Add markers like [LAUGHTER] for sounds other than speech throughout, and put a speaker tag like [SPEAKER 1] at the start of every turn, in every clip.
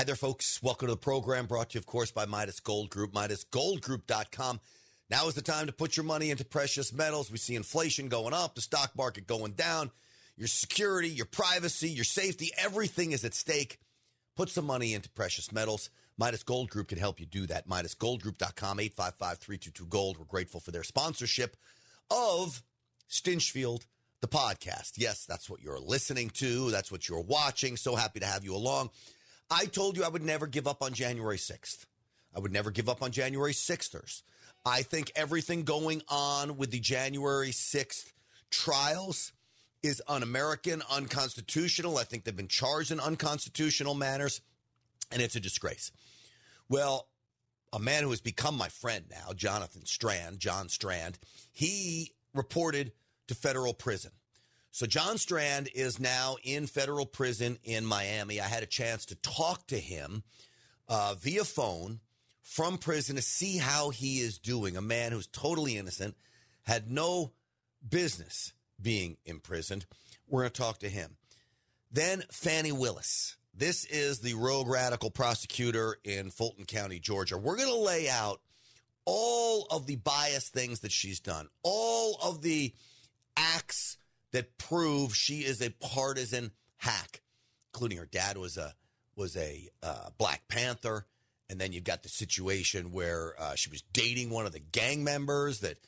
[SPEAKER 1] Hi there, folks. Welcome to the program brought to you, of course, by Midas Gold Group, MidasGoldGroup.com. Now is the time to put your money into precious metals. We see inflation going up, the stock market going down, your security, your privacy, your safety, everything is at stake. Put some money into precious metals. Midas Gold Group can help you do that. MidasGoldGroup.com, 855 322 Gold. We're grateful for their sponsorship of Stinchfield, the podcast. Yes, that's what you're listening to. That's what you're watching. So happy to have you along. I told you I would never give up on January 6th. I would never give up on January 6thers. I think everything going on with the January 6th trials is un American, unconstitutional. I think they've been charged in unconstitutional manners, and it's a disgrace. Well, a man who has become my friend now, Jonathan Strand, John Strand, he reported to federal prison. So John Strand is now in federal prison in Miami. I had a chance to talk to him uh, via phone from prison to see how he is doing. A man who's totally innocent, had no business being imprisoned. We're going to talk to him. Then Fani Willis. This is the rogue radical prosecutor in Fulton County, Georgia. We're going to lay out all of the biased things that she's done, all of the acts that prove she is a partisan hack, including her dad was a was a uh, Black Panther, and then you've got the situation where uh, she was dating one of the gang members that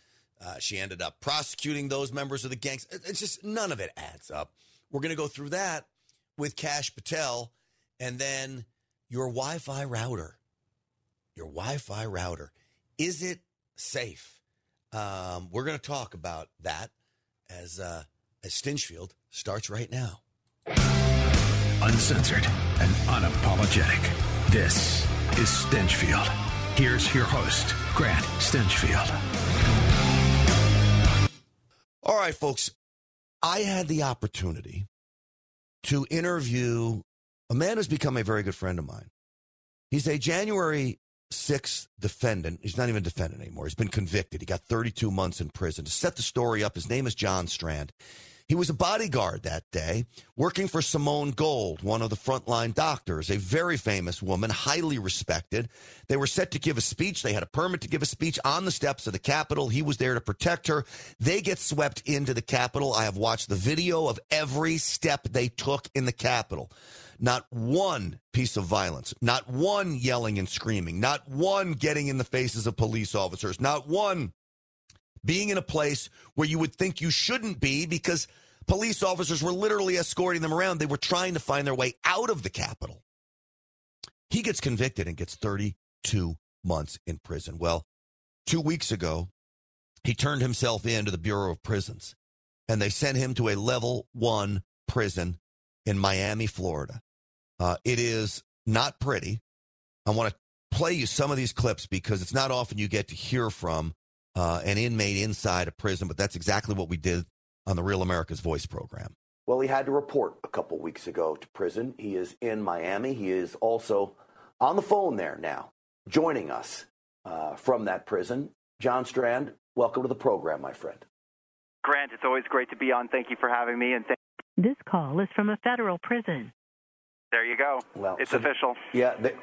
[SPEAKER 1] uh, she ended up prosecuting those members of the gangs. It's just none of it adds up. We're going to go through that with Kash Patel, and then your Wi-Fi router. Your Wi-Fi router is it safe? Um, we're going to talk about that as uh, as Stinchfield starts right now.
[SPEAKER 2] Uncensored and unapologetic. This is Stinchfield. Here's your host, Grant Stinchfield.
[SPEAKER 1] All right, folks. I had the opportunity to interview a man who's become a very good friend of mine. He's a January 6th defendant. He's not even a defendant anymore. He's been convicted. He got 32 months in prison. To set the story up, his name is John Strand. He was a bodyguard that day, working for Simone Gold, one of the frontline doctors, a very famous woman, highly respected. They were set to give a speech. They had a permit to give a speech on the steps of the Capitol. He was there to protect her. They get swept into the Capitol. I have watched the video of every step they took in the Capitol. Not one piece of violence, not one yelling and screaming, not one getting in the faces of police officers, not one being in a place where you would think you shouldn't be because police officers were literally escorting them around. They were trying to find their way out of the Capitol. He gets convicted and gets 32 months in prison. Well, two weeks ago, he turned himself in to the Bureau of Prisons and they sent him to a level one prison in Miami, Florida. Uh, it is not pretty. I want to play you some of these clips because it's not often you get to hear from uh, an inmate inside a prison, but that's exactly what we did on the Real America's Voice program.
[SPEAKER 3] Well, he had to report a couple weeks ago to prison. He is in Miami. He is also on the phone there now, joining us uh, from that prison. John Strand, welcome to the program, my friend.
[SPEAKER 4] Grant, it's always great to be on. Thank you for having me. And th-
[SPEAKER 5] this call is from a federal prison.
[SPEAKER 4] There you go.
[SPEAKER 3] Well,
[SPEAKER 4] it's
[SPEAKER 3] so,
[SPEAKER 4] official.
[SPEAKER 3] Yeah, th-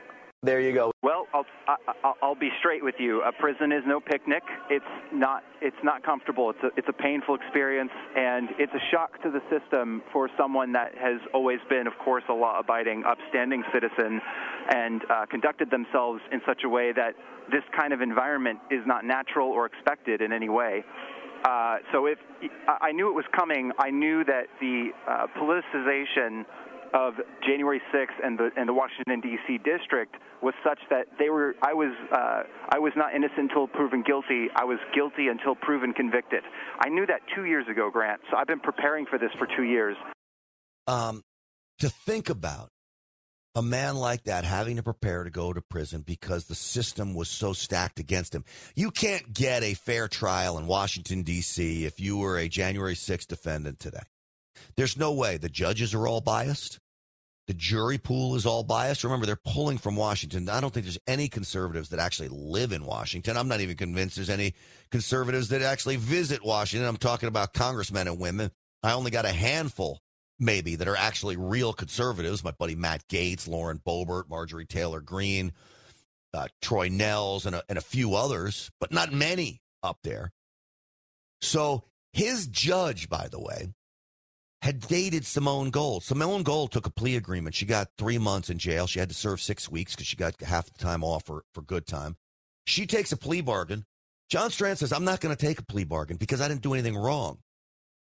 [SPEAKER 3] there you go.
[SPEAKER 4] Well, I'll, I, will be straight with you. A prison is no picnic. It's not. It's not comfortable. It's a, it's a painful experience, and it's a shock to the system for someone that has always been, of course, a law-abiding, upstanding citizen, and uh, conducted themselves in such a way that this kind of environment is not natural or expected in any way. Uh, so if I knew it was coming, I knew that the uh, politicization of January 6th and the and the Washington D.C. district was such that they were I was uh, I was not innocent until proven guilty. I was guilty until proven convicted. I knew that two years ago, Grant. So I've been preparing for this for two years.
[SPEAKER 1] Um, to think about a man like that having to prepare to go to prison because the system was so stacked against him. You can't get a fair trial in Washington D.C. if you were a January 6th defendant today. There's no way. The judges are all biased. The jury pool is all biased. Remember, they're pulling from Washington. I don't think there's any conservatives that actually live in Washington. I'm not even convinced there's any conservatives that actually visit Washington. I'm talking about congressmen and women. I only got a handful maybe, that are actually real conservatives. My buddy Matt Gaetz, Lauren Boebert, Marjorie Taylor Greene, uh, Troy Nehls, and a, and a few others, but not many up there. So his judge, by the way, had dated Simone Gold. Simone Gold took a plea agreement. She got three months in jail. She had to serve six weeks because she got half the time off for, for good time. She takes a plea bargain. John Strand says, I'm not going to take a plea bargain because I didn't do anything wrong.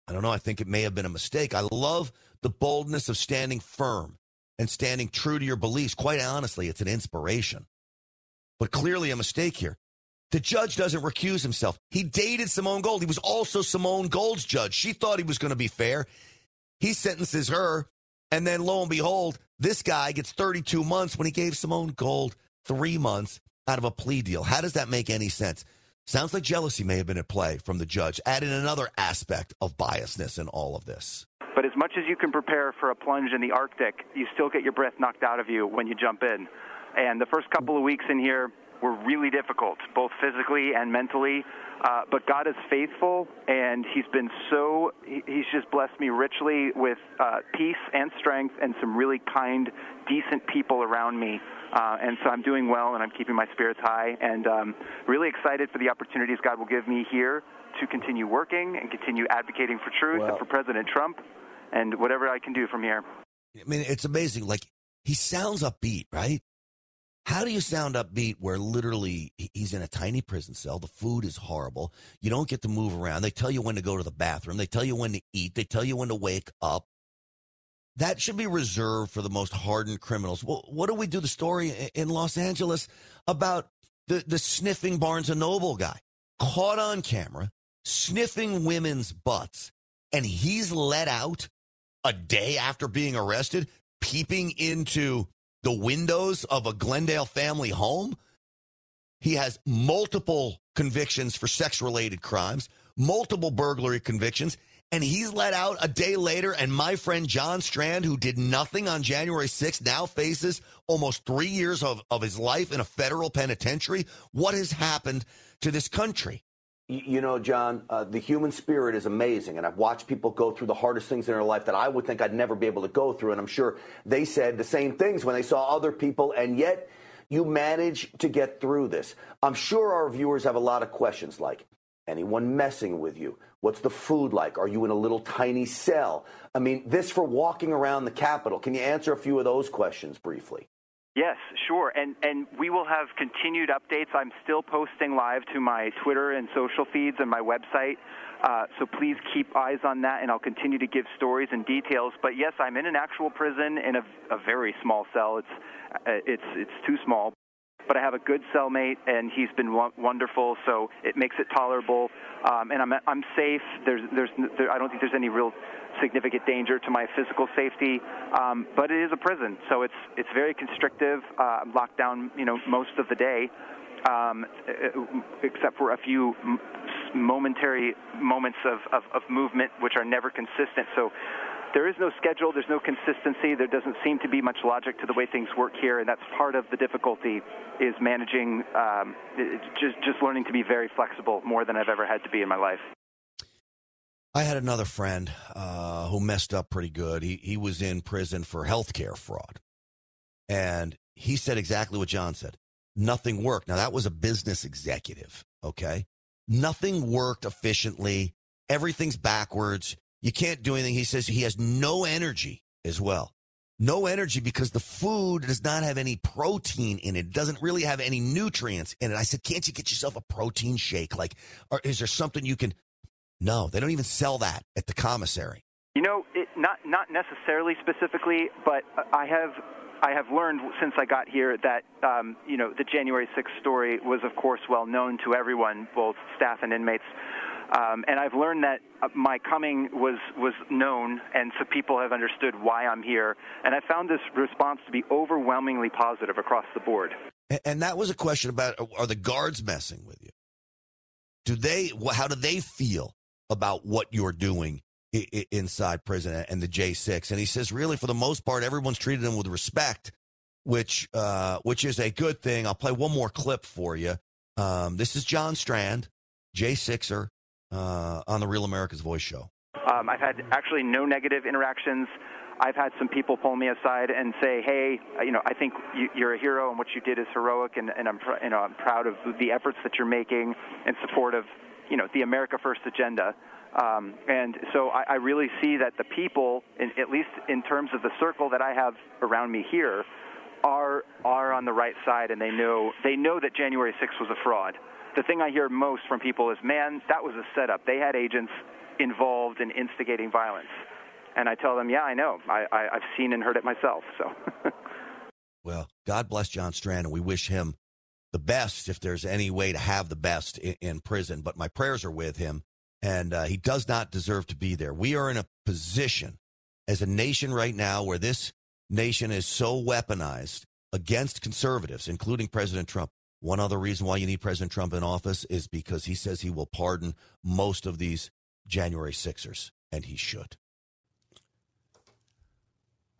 [SPEAKER 1] I don't know. I think it may have been a mistake. I love the boldness of standing firm and standing true to your beliefs. Quite honestly, it's an inspiration. But clearly a mistake here. The judge doesn't recuse himself. He dated Simone Gold. He was also Simone Gold's judge. She thought he was going to be fair. He sentences her, and then lo and behold, this guy gets 32 months when he gave Simone Gold three months out of a plea deal. How does that make any sense? Sounds like jealousy may have been at play from the judge, adding another aspect of biasness in all of this.
[SPEAKER 4] But as much as you can prepare for a plunge in the Arctic, you still get your breath knocked out of you when you jump in. And the first couple of weeks in here were really difficult, both physically and mentally. Uh, but God is faithful, and He's been so, He's just blessed me richly with uh, peace and strength and some really kind, decent people around me. Uh, and so I'm doing well, and I'm keeping my spirits high, and um, really excited for the opportunities God will give me here to continue working and continue advocating for truth well, and for President Trump, and whatever I can do from here.
[SPEAKER 1] I mean, it's amazing. Like he sounds upbeat, right? How do you sound upbeat where literally he's in a tiny prison cell? The food is horrible. You don't get to move around. They tell you when to go to the bathroom. They tell you when to eat. They tell you when to wake up. That should be reserved for the most hardened criminals. Well, what do we do? The story in Los Angeles about the, the sniffing Barnes and Noble guy caught on camera sniffing women's butts, and he's let out a day after being arrested, peeping into the windows of a Glendale family home. He has multiple convictions for sex related crimes, multiple burglary convictions, and he's let out a day later. And my friend John Strand, who did nothing on January 6th, now faces almost three years of, of his life in a federal penitentiary. What has happened to this country?
[SPEAKER 3] You know, John, uh, the human spirit is amazing. And I've watched people go through the hardest things in their life that I would think I'd never be able to go through. And I'm sure they said the same things when they saw other people. And yet, you manage to get through this. I'm sure our viewers have a lot of questions like anyone messing with you? What's the food like? Are you in a little tiny cell? I mean, this for walking around the Capitol. Can you answer a few of those questions briefly?
[SPEAKER 4] Yes, sure. And and we will have continued updates. I'm still posting live to my Twitter and social feeds and my website. Uh, so please keep eyes on that, and I'll continue to give stories and details. But yes, I'm in an actual prison in a, a very small cell. It's uh, it's it's too small, but I have a good cellmate, and he's been wonderful. So it makes it tolerable, um, and I'm I'm safe. There's there's there, I don't think there's any real significant danger to my physical safety. Um, but it is a prison, so it's it's very constrictive. Uh, I'm locked down, you know, most of the day, um, except for a few momentary moments of, of, of movement, which are never consistent. So there is no schedule, there's no consistency, there doesn't seem to be much logic to the way things work here, and that's part of the difficulty is managing, um, just, just learning to be very flexible more than I've ever had to be in my life.
[SPEAKER 1] I had another friend uh, who messed up pretty good. He he was in prison for healthcare fraud, and he said exactly what John said. Nothing worked. Now that was a business executive. Okay, nothing worked efficiently. Everything's backwards. You can't do anything. He says he has no energy as well. No energy because the food does not have any protein in it. It doesn't really have any nutrients in it. I said, can't you get yourself a protein shake? Like, or is there something you can? No, they don't even sell that at the commissary.
[SPEAKER 4] You know, it, not not necessarily specifically, but I have I have learned since I got here that um, you know the January 6th story was, of course, well known to everyone, both staff and inmates. Um, and I've learned that uh, my coming was was known, and so people have understood why I'm here. And I found this response to be overwhelmingly positive across the board.
[SPEAKER 1] And, and that was a question about: Are the guards messing with you? Do they? How do they feel about what you're doing inside prison and the J6. And he says, really, for the most part, everyone's treated him with respect, which uh, which is a good thing. I'll play one more clip for you. Um, this is John Strand, J6er, uh, on the Real America's Voice show.
[SPEAKER 4] Um, I've had actually no negative interactions. I've had some people pull me aside and say, "Hey, you know, I think you, are a hero, and what you did is heroic, and, and I'm, pr- you know, I'm proud of the efforts that you're making in support of, you know, the America First agenda." Um, and so I, I really see that the people, in, at least in terms of the circle that I have around me here, are are on the right side, and they know they know that January 6th was a fraud. The thing I hear most from people is, "Man, that was a setup. They had agents involved in instigating violence." And I tell them, "Yeah, I know. I, I, I've seen and heard it myself." So. [LAUGHS]
[SPEAKER 1] well, God bless John Strand, and we wish him the best if there's any way to have the best in, in prison. But my prayers are with him and uh, he does not deserve to be there. We are in a position as a nation right now where this nation is so weaponized against conservatives, including President Trump. One other reason why you need President Trump in office is because he says he will pardon most of these January Sixers, and he should.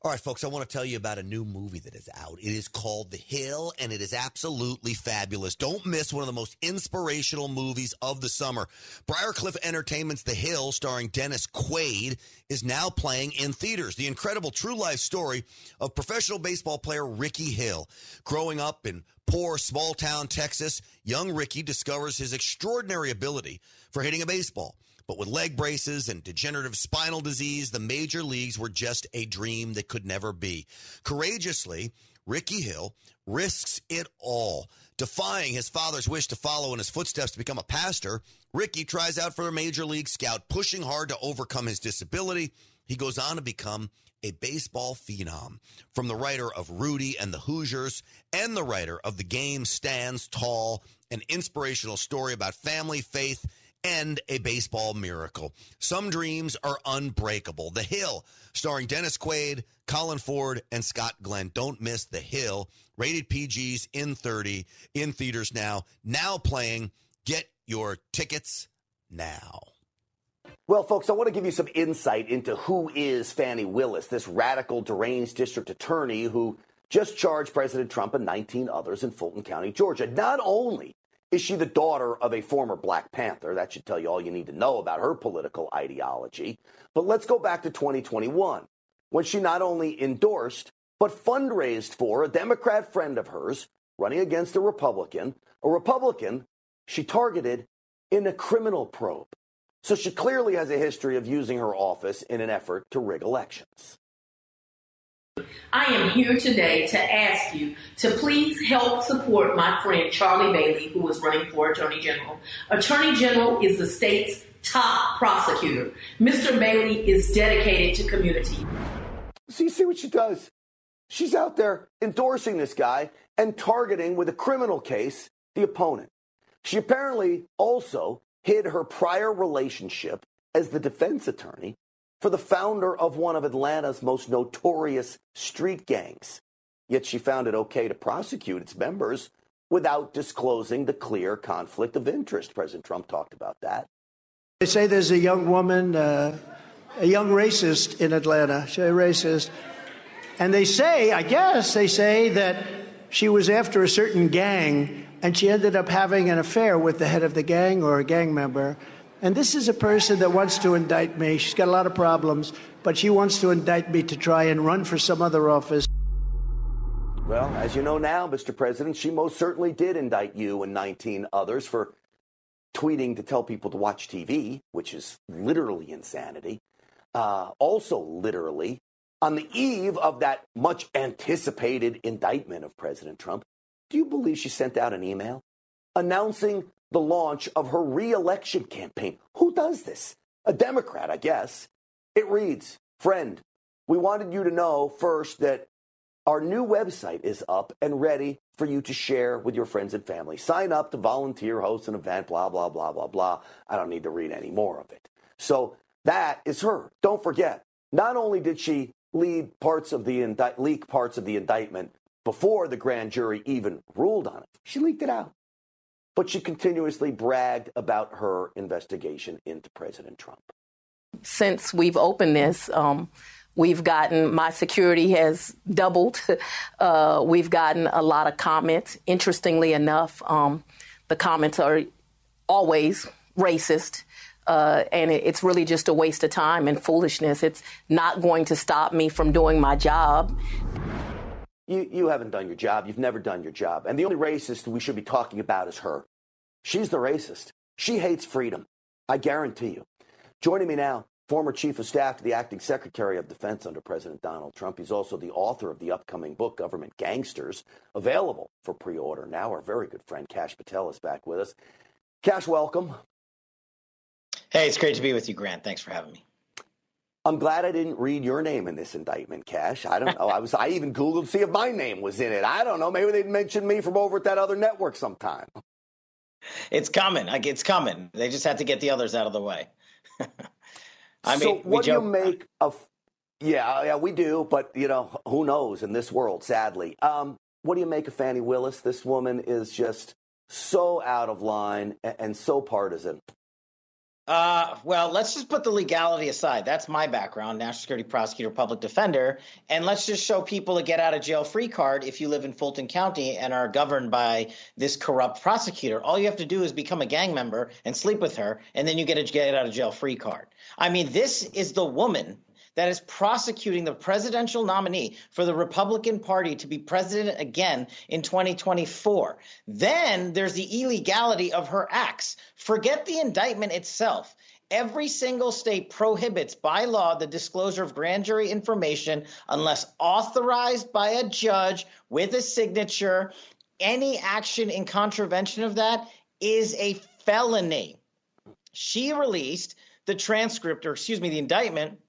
[SPEAKER 1] All right, folks, I want to tell you about a new movie that is out. It is called The Hill, and it is absolutely fabulous. Don't miss one of the most inspirational movies of the summer. Briarcliff Entertainment's The Hill, starring Dennis Quaid, is now playing in theaters. The incredible true life story of professional baseball player Ricky Hill. Growing up in poor small town Texas, young Ricky discovers his extraordinary ability for hitting a baseball. But with leg braces and degenerative spinal disease, the major leagues were just a dream that could never be. Courageously, Ricky Hill risks it all. Defying his father's wish to follow in his footsteps to become a pastor, Ricky tries out for a major league scout, pushing hard to overcome his disability. He goes on to become a baseball phenom. From the writer of Rudy and the Hoosiers and the writer of The Game Stands Tall, an inspirational story about family, faith, and a baseball miracle. Some dreams are unbreakable. The Hill, starring Dennis Quaid, Colin Ford, and Scott Glenn. Don't miss The Hill. Rated PGs in 30 in theaters now. Now playing. Get your tickets now.
[SPEAKER 3] Well, folks, I want to give you some insight into who is Fani Willis, this radical, deranged district attorney who just charged President Trump and 19 others in Fulton County, Georgia. Not only is she the daughter of a former Black Panther? That should tell you all you need to know about her political ideology. But let's go back to 2021, when she not only endorsed, but fundraised for a Democrat friend of hers running against a Republican, a Republican she targeted in a criminal probe. So she clearly has a history of using her office in an effort to rig elections.
[SPEAKER 6] I am here today to ask you to please help support my friend Charlie Bailey, who is running for Attorney General. Attorney General is the state's top prosecutor. Mr. Bailey is dedicated to community.
[SPEAKER 3] See, see what she does? She's out there endorsing this guy and targeting with a criminal case the opponent. She apparently also hid her prior relationship as the defense attorney for the founder of one of Atlanta's most notorious street gangs. Yet she found it okay to prosecute its members without disclosing the clear conflict of interest. President Trump talked about that.
[SPEAKER 7] They say there's a young woman, uh, a young racist in Atlanta. She's a racist. And they say, I guess, they say that she was after a certain gang and she ended up having an affair with the head of the gang or a gang member. And this is a person that wants to indict me. She's got a lot of problems, but she wants to indict me to try and run for some other office.
[SPEAKER 3] Well, as you know now, Mr. President, she most certainly did indict you and 19 others for tweeting to tell people to watch TV, which is literally insanity. Uh, also, literally, on the eve of that much anticipated indictment of President Trump, do you believe she sent out an email announcing the launch of her reelection campaign. Who does this? A Democrat, I guess. It reads Friend, we wanted you to know first that our new website is up and ready for you to share with your friends and family. Sign up to volunteer, host an event, blah, blah, blah, blah, blah. I don't need to read any more of it. So that is her. Don't forget, not only did she lead parts of the indi- leak parts of the indictment before the grand jury even ruled on it, she leaked it out but she continuously bragged about her investigation into President Trump.
[SPEAKER 6] Since we've opened this, um, we've gotten my security has doubled. [LAUGHS] Uh, we've gotten a lot of comments. Interestingly enough, um, the comments are always racist. uh, and it, it's really just a waste of time and foolishness. It's not going to stop me from doing my job.
[SPEAKER 1] You, you haven't done your job. You've never done your job. And the only racist we should be talking about is her. She's the racist. She hates freedom. I guarantee you. Joining me now, former chief of staff to the acting secretary of defense under President Donald Trump. He's also the author of the upcoming book, Government Gangsters, available for pre order now. Our very good friend Kash Patel is back with us. Kash, welcome.
[SPEAKER 8] Hey, it's great to be with you, Grant. Thanks for having me.
[SPEAKER 1] I'm glad I didn't read your name in this indictment, Kash. I don't know. I was I even Googled to see if my name was in it. I don't know. Maybe they'd mention me from over at that other network sometime.
[SPEAKER 8] It's coming. Like it's coming. They just have to get the others out of the way. [LAUGHS]
[SPEAKER 1] I so mean, what do you make of? Yeah, yeah, we do, but you know, who knows in this world? Sadly, um, what do you make of Fani Willis? This woman is just so out of line and so partisan.
[SPEAKER 8] Uh, well, let's just put the legality aside. That's my background, national security prosecutor, public defender, and let's just show people a get out of jail free card if you live in Fulton County and are governed by this corrupt prosecutor. All you have to do is become a gang member and sleep with her, and then you get a get out of jail free card. I mean, this is the woman that is prosecuting the presidential nominee for the Republican Party to be president again in 2024. Then there's the illegality of her acts. Forget the indictment itself. Every single state prohibits by law the disclosure of grand jury information unless authorized by a judge with a signature. Any action in contravention of that is a felony. She released the transcript, or excuse me, the indictment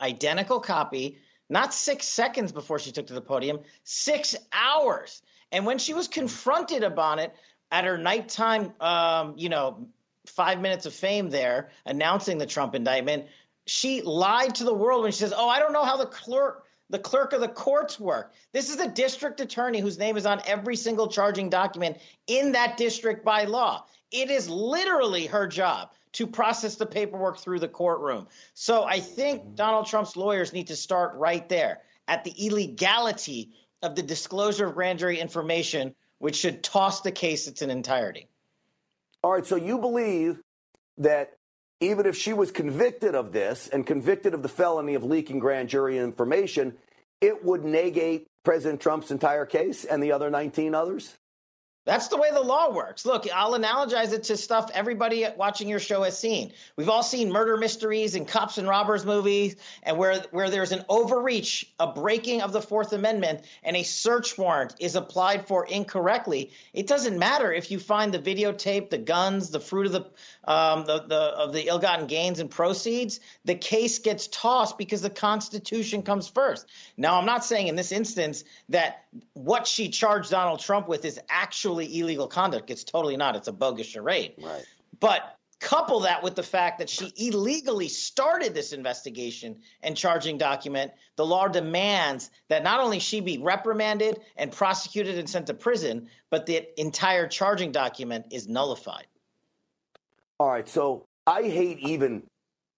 [SPEAKER 8] identical copy, not six seconds before she took to the podium, six hours. And when she was confronted upon it at her nighttime, um, you know, five minutes of fame there, announcing the Trump indictment, she lied to the world when she says, "Oh, I don't know how the clerk." The clerk of the courts work. This is a district attorney whose name is on every single charging document in that district by law. It is literally her job to process the paperwork through the courtroom. So I think mm-hmm. Donald Trump's lawyers need to start right there at the illegality of the disclosure of grand jury information, which should toss the case its entirety.
[SPEAKER 1] All right. So you believe that even if she was convicted of this and convicted of the felony of leaking grand jury information, it would negate President Trump's entire case and the other 19 others?
[SPEAKER 8] That's the way the law works. Look, I'll analogize it to stuff everybody watching your show has seen. We've all seen murder mysteries and cops and robbers movies, and where where there's an overreach, a breaking of the Fourth Amendment, and a search warrant is applied for incorrectly. It doesn't matter if you find the videotape, the guns, the fruit of the um, the, the of the ill-gotten gains and proceeds. The case gets tossed because the Constitution comes first. Now, I'm not saying in this instance that what she charged Donald Trump with is actually actually illegal conduct. It's totally not. It's a bogus charade.
[SPEAKER 1] Right.
[SPEAKER 8] But couple that with the fact that she illegally started this investigation and charging document, the law demands that not only she be reprimanded and prosecuted and sent to prison, but the entire charging document is nullified.
[SPEAKER 1] All right. So I hate even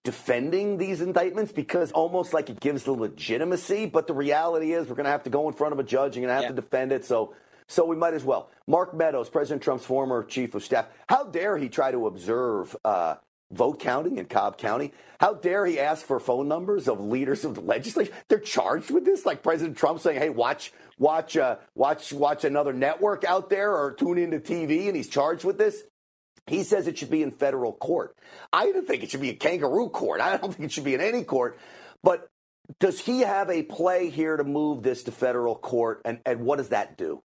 [SPEAKER 1] defending these indictments because almost like it gives the legitimacy, but the reality is we're going to have to go in front of a judge and going to have yeah. to defend it. So so we might as well. Mark Meadows, President Trump's former chief of staff, how dare he try to observe uh, vote counting in Cobb County? How dare he ask for phone numbers of leaders of the legislature? They're charged with this, like President Trump saying, "Hey, watch, watch, uh, watch, watch another network out there, or tune into TV," and he's charged with this. He says it should be in federal court. I don't think it should be a kangaroo court. I don't [LAUGHS] think it should be in any court. But does he have a play here to move this to federal court, and, and what does that do?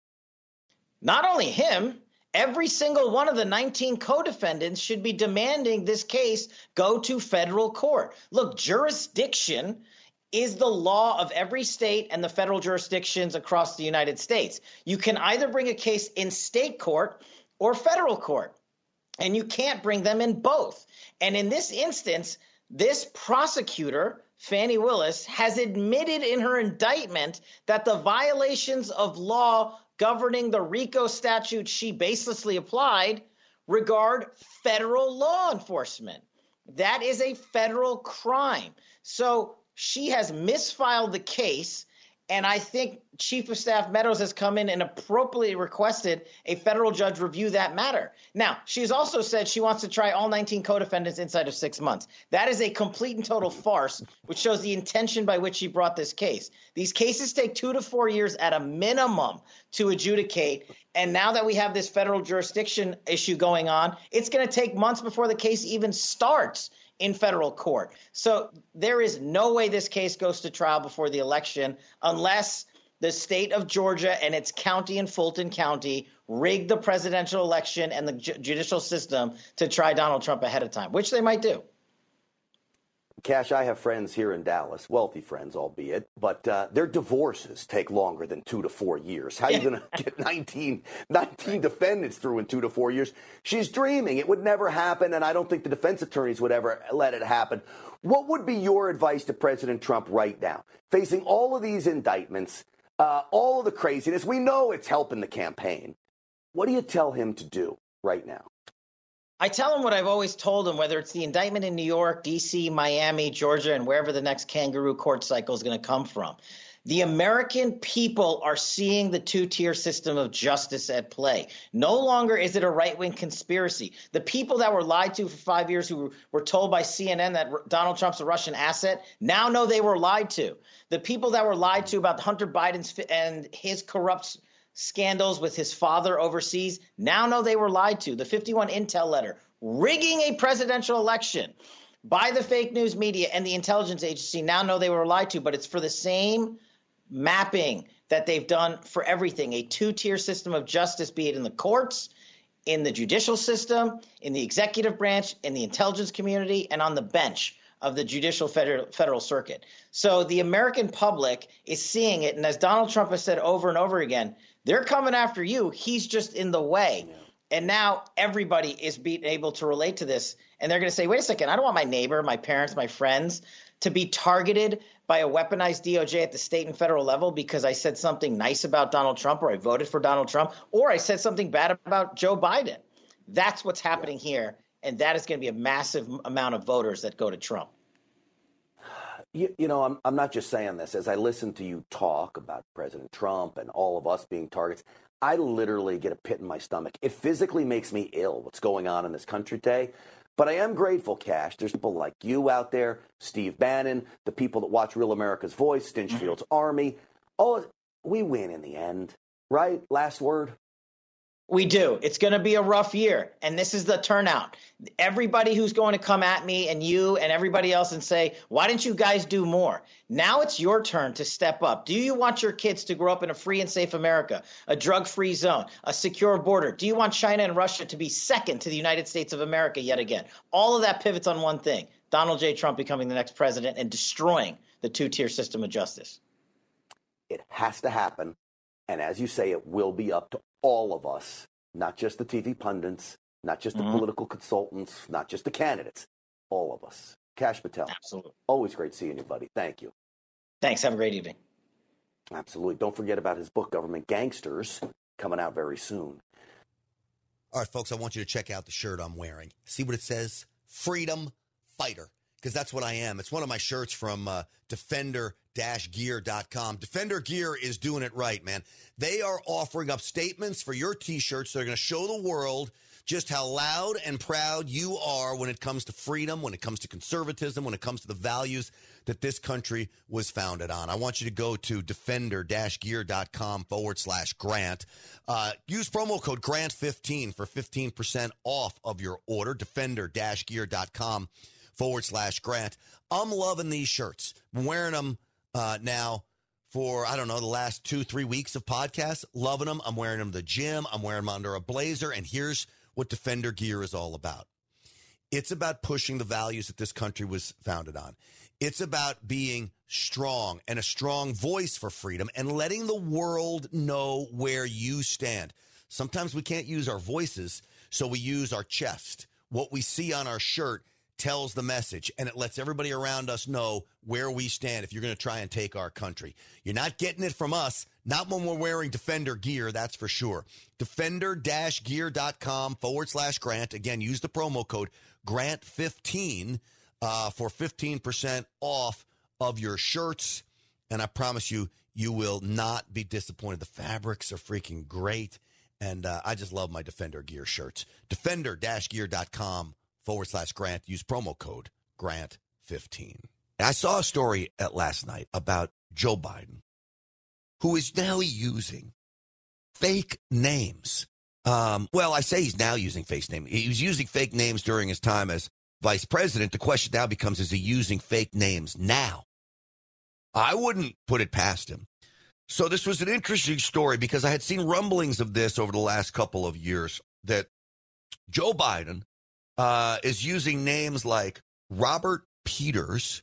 [SPEAKER 8] Not only him, every single one of the 19 co-defendants should be demanding this case go to federal court. Look, jurisdiction is the law of every state and the federal jurisdictions across the United States. You can either bring a case in state court or federal court, and you can't bring them in both. And in this instance, this prosecutor, Fani Willis, has admitted in her indictment that the violations of law governing the RICO statute she baselessly applied regard federal law enforcement. That is a federal crime. So she has misfiled the case And I think Chief of Staff Meadows has come in and appropriately requested a federal judge review that matter. Now, she's also said she wants to try all 19 co defendants inside of six months. That is a complete and total farce, which shows the intention by which she brought this case. These cases take two to four years at a minimum to adjudicate. And now that we have this federal jurisdiction issue going on, it's going to take months before the case even starts in federal court. So there is no way this case goes to trial before the election unless the state of Georgia and its county in Fulton County rigged the presidential election and the ju- judicial system to try Donald Trump ahead of time, which they might do.
[SPEAKER 3] Kash, I have friends here in Dallas, wealthy friends, albeit, but uh, their divorces take longer than two to four years. How are you going [LAUGHS] to get 19, 19 defendants through in two to four years? She's dreaming. It would never happen, and I don't think the defense attorneys would ever let it happen. What would be your advice to President Trump right now, facing all of these indictments, uh, all of the craziness? We know it's helping the campaign. What do you tell him to do right now?
[SPEAKER 8] I tell him what I've always told him, whether it's the indictment in New York, D.C., Miami, Georgia, and wherever the next kangaroo court cycle is going to come from. The American people are seeing the two tier system of justice at play. No longer is it a right wing conspiracy. The people that were lied to for five years, who were told by CNN that Donald Trump's a Russian asset, now know they were lied to. The people that were lied to about Hunter Biden's and his corrupt scandals with his father overseas now know they were lied to. The 51 Intel letter, rigging a presidential election by the fake news media and the intelligence agency now know they were lied to, but it's for the same mapping that they've done for everything a two tier system of justice, be it in the courts, in the judicial system, in the executive branch, in the intelligence community, and on the bench of the judicial federal, federal circuit. So the American public is seeing it. And as Donald Trump has said over and over again, they're coming after you. He's just in the way. Yeah. And now everybody is being able to relate to this. And they're going to say, wait a second, I don't want my neighbor, my parents, my friends to be targeted by a weaponized DOJ at the state and federal level because I said something nice about Donald Trump or I voted for Donald Trump or I said something bad about Joe Biden. That's what's happening yeah. here. And that is going to be a massive amount of voters that go to Trump.
[SPEAKER 3] You, you, know, I'm, I'm not just saying this. As I listen to you talk about President Trump and all of us being targets, I literally get a pit in my stomach. It physically makes me ill what's going on in this country today. But I am grateful, Kash. There's people like you out there, Steve Bannon, the people that watch Real America's Voice, Stinchfield's. Army. Oh, we win in the end, right? Last word.
[SPEAKER 8] We do. It's going to be a rough year. And this is the turnout. Everybody who's going to come at me and you and everybody else and say, why didn't you guys do more? Now it's your turn to step up. Do you want your kids to grow up in a free and safe America, a drug free zone, a secure border? Do you want China and Russia to be second to the United States of America yet again? All of that pivots on one thing Donald J. Trump becoming the next president and destroying the two tier system of justice.
[SPEAKER 3] It has to happen. And as you say, it will be up to all of us, not just the TV pundits, not just the mm-hmm. political consultants, not just the candidates, all of us. Kash Patel.
[SPEAKER 8] Absolutely.
[SPEAKER 3] Always great seeing you, buddy. Thank you.
[SPEAKER 8] Thanks. Have a great evening.
[SPEAKER 3] Absolutely. Don't forget about his book, Government Gangsters, coming out very soon.
[SPEAKER 1] All right, folks, I want you to check out the shirt I'm wearing. See what it says? Freedom Fighter because that's what I am. It's one of my shirts from uh, defender-gear.com. Defender Gear is doing it right, man. They are offering up statements for your t-shirts that are going to show the world just how loud and proud you are when it comes to freedom, when it comes to conservatism, when it comes to the values that this country was founded on. I want you to go to defender-gear.com forward slash grant. Uh, use promo code grant15 for 15% off of your order. Defender-gear.com forward slash grant. I'm loving these shirts. I'm wearing them uh, now for, I don't know, the last two, three weeks of podcasts. Loving them. I'm wearing them to the gym. I'm wearing them under a blazer. And here's what Defender Gear is all about it's about pushing the values that this country was founded on. It's about being strong and a strong voice for freedom and letting the world know where you stand. Sometimes we can't use our voices, so we use our chest. What we see on our shirt tells the message and it lets everybody around us know where we stand if you're going to try and take our country. You're not getting it from us, not when we're wearing Defender gear, that's for sure. Defender gear.com forward slash grant. Again, use the promo code grant15 uh, for 15% off of your shirts. And I promise you, You will not be disappointed. The fabrics are freaking great. And uh, I just love my Defender gear shirts. Defender gear.com forward slash grant. Use promo code grant15. I saw a story at last night about Joe Biden, who is now using fake names. Um, well, I say he's now using fake names. He was using fake names during his time as vice president. The question now becomes is he using fake names now? I wouldn't put it past him. So this was an interesting story because I had seen rumblings of this over the last couple of years that Joe Biden uh, is using names like Robert Peters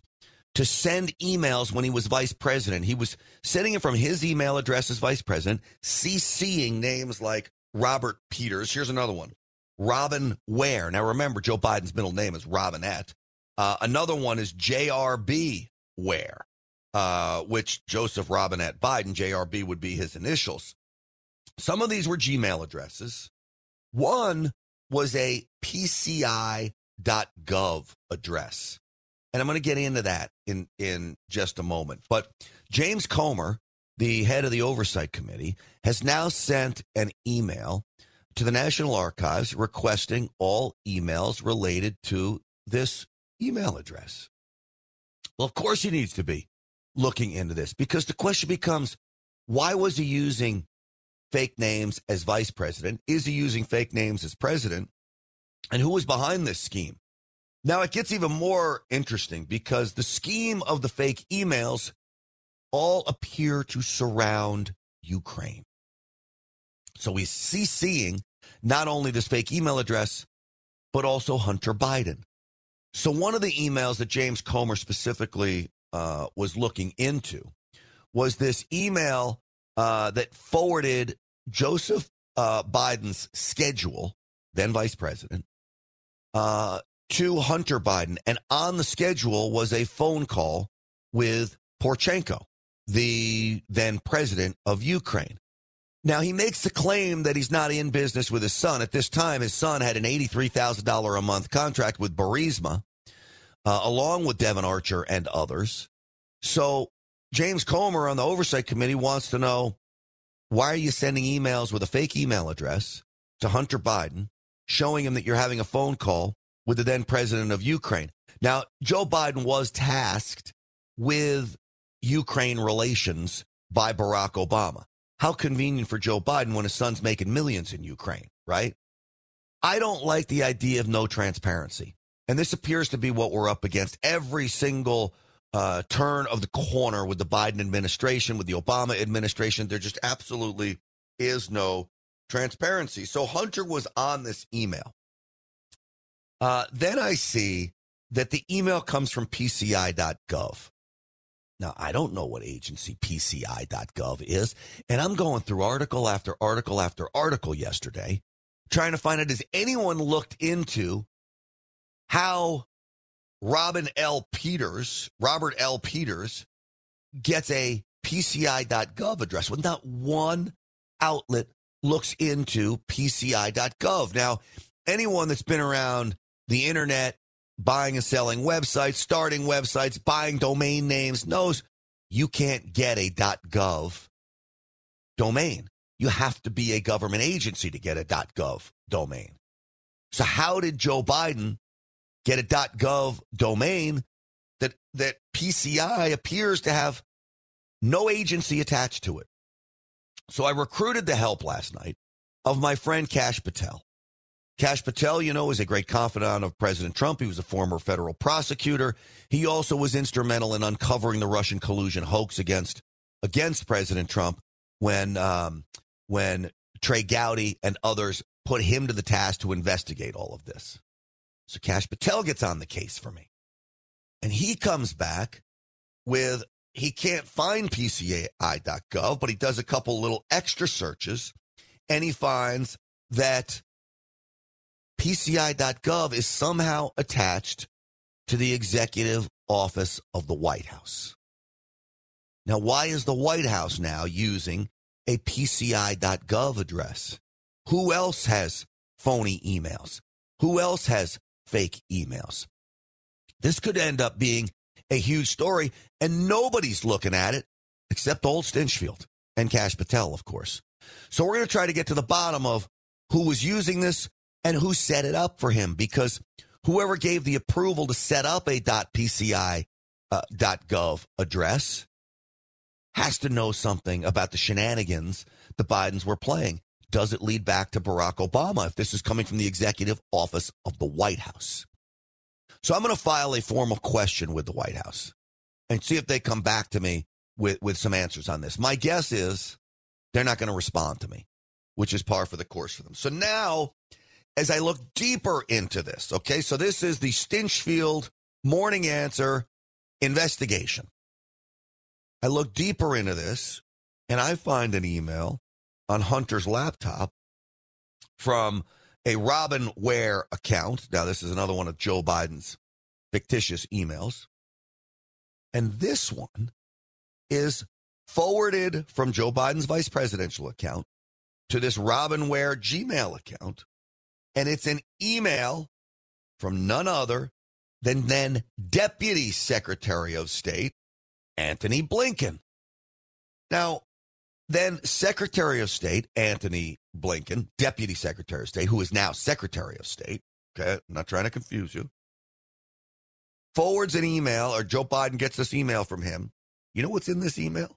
[SPEAKER 1] to send emails when he was vice president. He was sending it from his email address as vice president, CCing names like Robert Peters. Here's another one Robin Ware. Now remember, Joe Biden's middle name is Robinette. Uh, another one is JRB Ware uh, which Joseph Robinette Biden, JRB, would be his initials. Some of these were Gmail addresses. One was a PCI.gov address. And I'm going to get into that in, in just a moment. But James Comer, the head of the Oversight Committee, has now sent an email to the National Archives requesting all emails related to this email address. Well, of course he needs to be looking into this because the question becomes why was he using fake names as vice president? Is he using fake names as president? And who was behind this scheme? Now it gets even more interesting because the scheme of the fake emails all appear to surround Ukraine. So we see seeing not only this fake email address, but also Hunter Biden. So one of the emails that James Comer specifically uh, was looking into was this email uh, that forwarded Joseph uh, Biden's schedule, then vice president, uh, to Hunter Biden. And on the schedule was a phone call with Poroshenko, the then president of Ukraine. Now, he makes the claim that he's not in business with his son. At this time, his son had an $83,000 a month contract with Burisma uh, along with Devon Archer and others. So James Comer on the Oversight Committee wants to know why are you sending emails with a fake email address to Hunter Biden, showing him that you're having a phone call with the then president of Ukraine? Now, Joe Biden was tasked with Ukraine relations by Barack Obama. How convenient for Joe Biden when his son's making millions in Ukraine, right? I don't like the idea of no transparency. And this appears to be what we're up against every single uh, turn of the corner with the Biden administration, with the Obama administration. There just absolutely is no transparency. So Hunter was on this email. Uh, then I see that the email comes from PCI.gov. Now, I don't know what agency PCI.gov is, and I'm going through article after article after article yesterday, trying to find out has anyone looked into how Robin L. Peters, Robert L. Peters, gets a PCI.gov address. with not one outlet looks into PCI.gov. Now, anyone that's been around the internet, buying and selling websites, starting websites, buying domain names knows you can't get a .gov domain. You have to be a government agency to get a .gov domain. So how did Joe Biden get a .gov domain that that PCI appears to have no agency attached to it. So I recruited the help last night of my friend Kash Patel. Kash Patel, you know, is a great confidant of President Trump. He was a former federal prosecutor. He also was instrumental in uncovering the Russian collusion hoax against against President Trump when um, when Trey Gowdy and others put him to the task to investigate all of this. So Kash Patel gets on the case for me. And he comes back with he can't find PCI.gov, but he does a couple little extra searches and he finds that PCI.gov is somehow attached to the executive office of the White House. Now, why is the White House now using a PCI.gov address? Who else has phony emails? Who else has fake emails. This could end up being a huge story, and nobody's looking at it except old Stinchfield and Kash Patel, of course. So we're going to try to get to the bottom of who was using this and who set it up for him because whoever gave the approval to set up a .pci uh, .gov address has to know something about the shenanigans the Bidens were playing. Does it lead back to Barack Obama if this is coming from the executive office of the White House? So I'm going to file a formal question with the White House and see if they come back to me with, with some answers on this. My guess is they're not going to respond to me, which is par for the course for them. So now, as I look deeper into this, okay, so this is the Stinchfield Morning Answer investigation. I look deeper into this and I find an email on Hunter's laptop from a Robin Ware account. Now, this is another one of Joe Biden's fictitious emails. And this one is forwarded from Joe Biden's vice presidential account to this Robin Ware Gmail account. And it's an email from none other than then Deputy Secretary of State, Antony Blinken. Now, then Secretary of State Antony Blinken, Deputy Secretary of State, who is now Secretary of State, okay, I'm not trying to confuse you, forwards an email, or Joe Biden gets this email from him. You know what's in this email?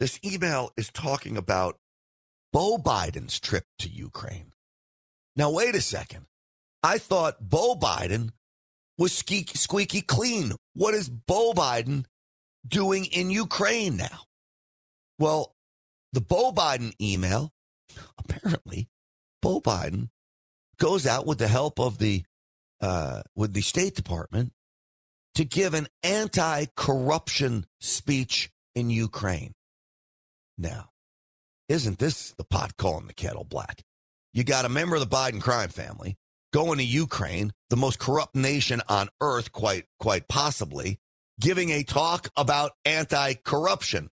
[SPEAKER 1] This email is talking about Beau Biden's trip to Ukraine. Now, wait a second. I thought Beau Biden was squeaky, squeaky clean. What is Beau Biden doing in Ukraine now? Well, the Beau Biden email, apparently, Beau Biden goes out with the help of the uh, with the State Department to give an anti-corruption speech in Ukraine. Now, isn't this the pot calling the kettle black? You got a member of the Biden crime family going to Ukraine, the most corrupt nation on earth, quite quite possibly, giving a talk about anti-corruption.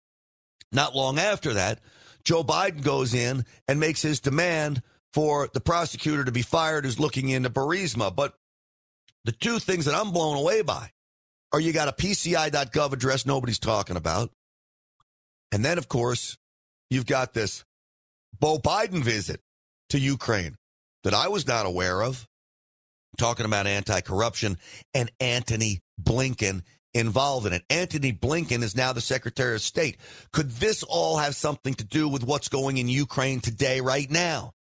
[SPEAKER 1] Not long after that, Joe Biden goes in and makes his demand for the prosecutor to be fired who's looking into Burisma. But the two things that I'm blown away by are you got a PCI.gov address nobody's talking about. And then, of course, you've got this Beau Biden visit to Ukraine that I was not aware of, talking about anti corruption and Antony Blinken involved in it. Antony Blinken is now the Secretary of State. Could this all have something to do with what's going in Ukraine today, right now?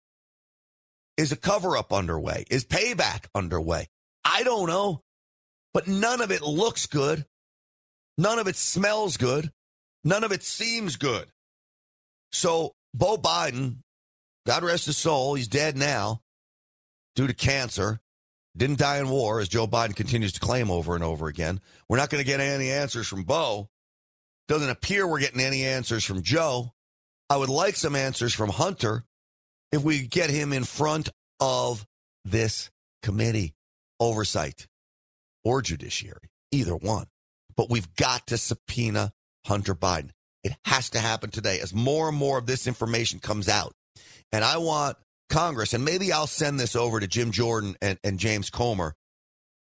[SPEAKER 1] Is a cover up underway? Is payback underway? I don't know. But none of it looks good. None of it smells good. None of it seems good. So, Beau Biden, God rest his soul, he's dead now due to cancer. Didn't die in war, as Joe Biden continues to claim over and over again. We're not going to get any answers from Beau. Doesn't appear we're getting any answers from Joe. I would like some answers from Hunter if we get him in front of this committee oversight or judiciary, either one. But we've got to subpoena Hunter Biden. It has to happen today as more and more of this information comes out. And I want Congress, and maybe I'll send this over to Jim Jordan and, and James Comer.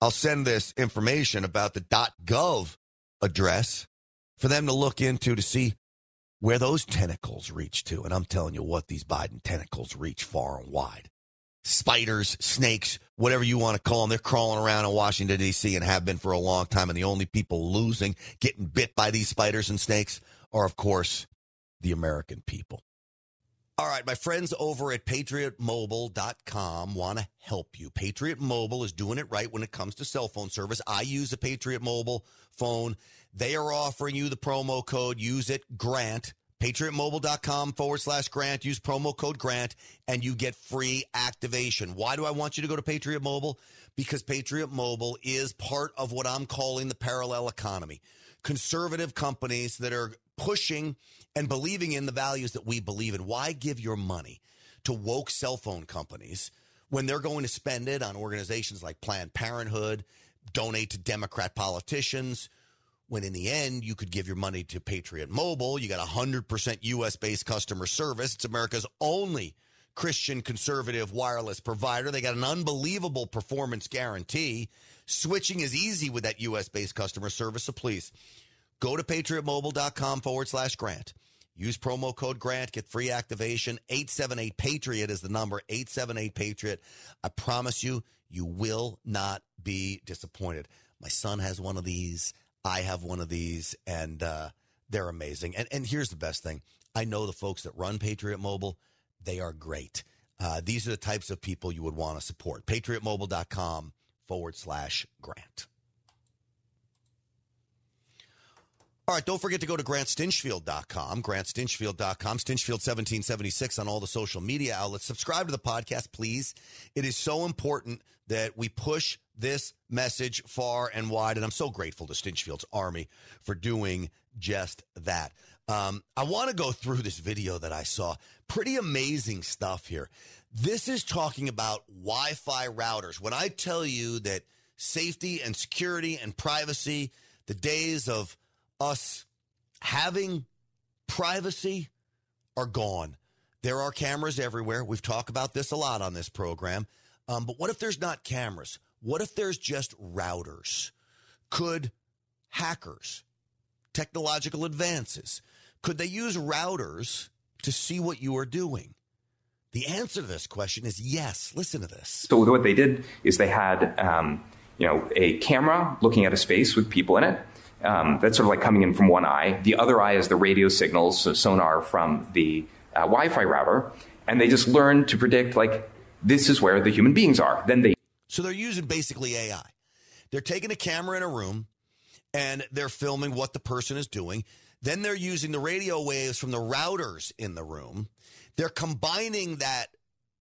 [SPEAKER 1] I'll send this information about the .gov address for them to look into to see where those tentacles reach to. And I'm telling you what, these Biden tentacles reach far and wide spiders, snakes, whatever you want to call them. They're crawling around in Washington, D.C. and have been for a long time. And the only people losing, getting bit by these spiders and snakes are, of course, the American people. All right, my friends over at patriotmobile.com want to help you. Patriot Mobile is doing it right when it comes to cell phone service. I use a Patriot Mobile phone. They are offering you the promo code, use it, grant patriotmobile.com forward slash grant. Use promo code grant and you get free activation. Why do I want you to go to Patriot Mobile? Because Patriot Mobile is part of what I'm calling the parallel economy. Conservative companies that are pushing and believing in the values that we believe in. Why give your money to woke cell phone companies when they're going to spend it on organizations like Planned Parenthood, donate to Democrat politicians? when in the end you could give your money to Patriot Mobile. You got 100% US based customer service. It's America's only Christian conservative wireless provider. They got an unbelievable performance guarantee. Switching is easy with that US based customer service. So please Go to patriotmobile.com forward slash grant. Use promo code grant, get free activation. 878 Patriot is the number 878 Patriot. I promise you, you will not be disappointed. My son has one of these. I have one of these, and uh, they're amazing. And, and here's the best thing I know the folks that run Patriot Mobile, they are great. Uh, these are the types of people you would want to support. PatriotMobile.com forward slash grant. All right, don't forget to go to grantstinchfield.com, grantstinchfield.com, Stinchfield1776 on all the social media outlets. Subscribe to the podcast, please. It is so important that we push this message far and wide, and I'm so grateful to Stinchfield's Army for doing just that. Um, I want to go through this video that I saw. Pretty amazing stuff here. This is talking about Wi Fi routers. When I tell you that safety and security and privacy, the days of us having privacy are gone. There are cameras everywhere. We've talked about this a lot on this program. Um, but what if there's not cameras? What if there's just routers? Could hackers, technological advances, could they use routers to see what you are doing? The answer to this question is yes. Listen to this.
[SPEAKER 9] So what they did is they had, um, you know, a camera looking at a space with people in it. Um, that's sort of like coming in from one eye. The other eye is the radio signals, so sonar from the uh, Wi-Fi router, and they just learn to predict like this is where the human beings are. Then they.
[SPEAKER 1] So they're using basically AI. They're taking a camera in a room, and they're filming what the person is doing. Then they're using the radio waves from the routers in the room. They're combining that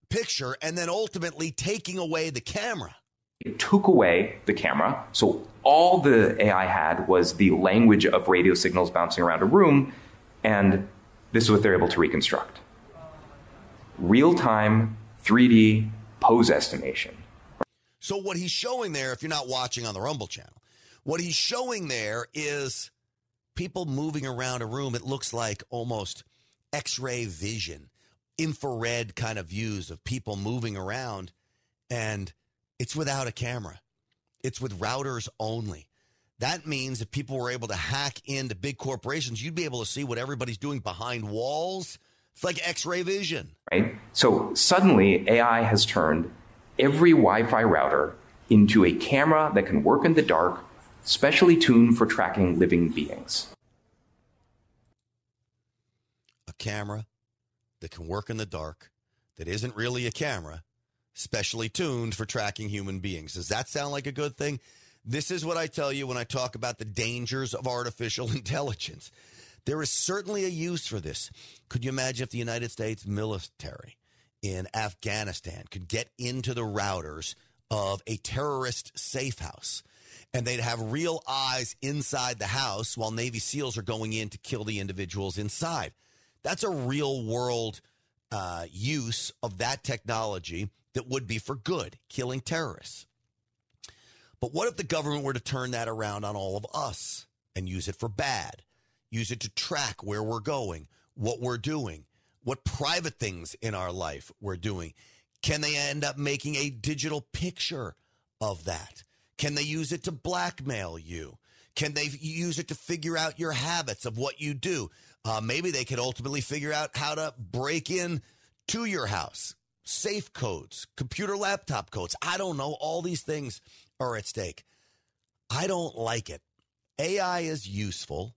[SPEAKER 1] picture and then ultimately taking away the camera.
[SPEAKER 9] It took away the camera. So all the AI had was the language of radio signals bouncing around a room, and this is what they're able to reconstruct real time 3D pose estimation.
[SPEAKER 1] So, what he's showing there, if you're not watching on the Rumble channel, what he's showing there is people moving around a room. It looks like almost x ray vision, infrared kind of views of people moving around, and it's without a camera. It's with routers only. That means if people were able to hack into big corporations, you'd be able to see what everybody's doing behind walls. It's like x ray vision.
[SPEAKER 9] Right? So suddenly, AI has turned every Wi Fi router into a camera that can work in the dark, specially tuned for tracking living beings.
[SPEAKER 1] A camera that can work in the dark, that isn't really a camera, specially tuned for tracking human beings. Does that sound like a good thing? This is what I tell you when I talk about the dangers of artificial [LAUGHS] intelligence. There is certainly a use for this. Could you imagine if the United States military in Afghanistan could get into the routers of a terrorist safe house and they'd have real eyes inside the house while Navy SEALs are going in to kill the individuals inside? That's a real world uh, use of that technology that would be for good, killing terrorists. But what if the government were to turn that around on all of us and use it for bad? Use it to track where we're going, what we're doing, what private things in our life we're doing. Can they end up making a digital picture of that? Can they use it to blackmail you? Can they use it to figure out your habits of what you do? Uh, maybe they could ultimately figure out how to break in to your house, safe codes, computer laptop codes. I don't know. All these things are at stake. I don't like it. AI is useful.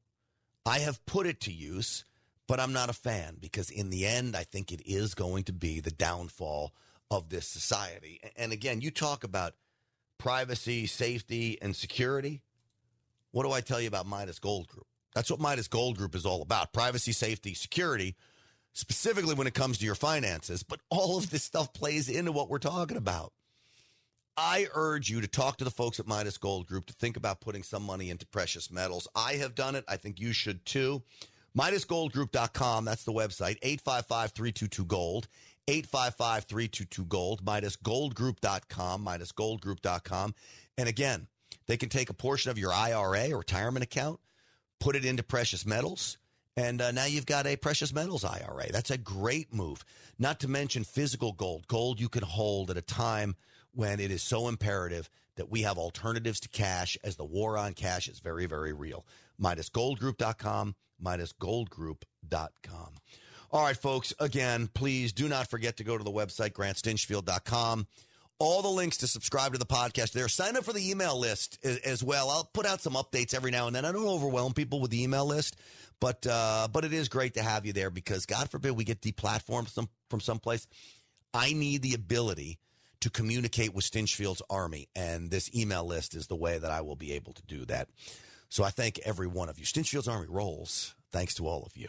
[SPEAKER 1] I have put it to use, but I'm not a fan because in the end, I think it is going to be the downfall of this society. And again, you talk about privacy, safety, and security. What do I tell you about Midas Gold Group? That's what Midas Gold Group is all about privacy, safety, security, specifically when it comes to your finances. But all of this stuff plays into what we're talking about. I urge you to talk to the folks at Midas Gold Group to think about putting some money into precious metals. I have done it. I think you should too. MidasGoldGroup.com, that's the website. 855 322 Gold. 855 322 Gold. MidasGoldGroup.com. MidasGoldGroup.com. And again, they can take a portion of your IRA or retirement account, put it into precious metals, and uh, now you've got a precious metals IRA. That's a great move. Not to mention physical gold, gold you can hold at a time when it is so imperative that we have alternatives to cash as the war on cash is very, very real. MidasGoldGroup.com, MidasGoldGroup.com. All right, folks, again, please do not forget to go to the website, GrantStinchfield.com. All the links to subscribe to the podcast there. Sign up for the email list as well. I'll put out some updates every now and then. I don't overwhelm people with the email list, but uh, but it is great to have you there because God forbid we get deplatformed some, from someplace. I need the ability to communicate with Stinchfield's army, and this email list is the way that I will be able to do that. So I thank every one of you. Stinchfield's army rolls. Thanks to all of you.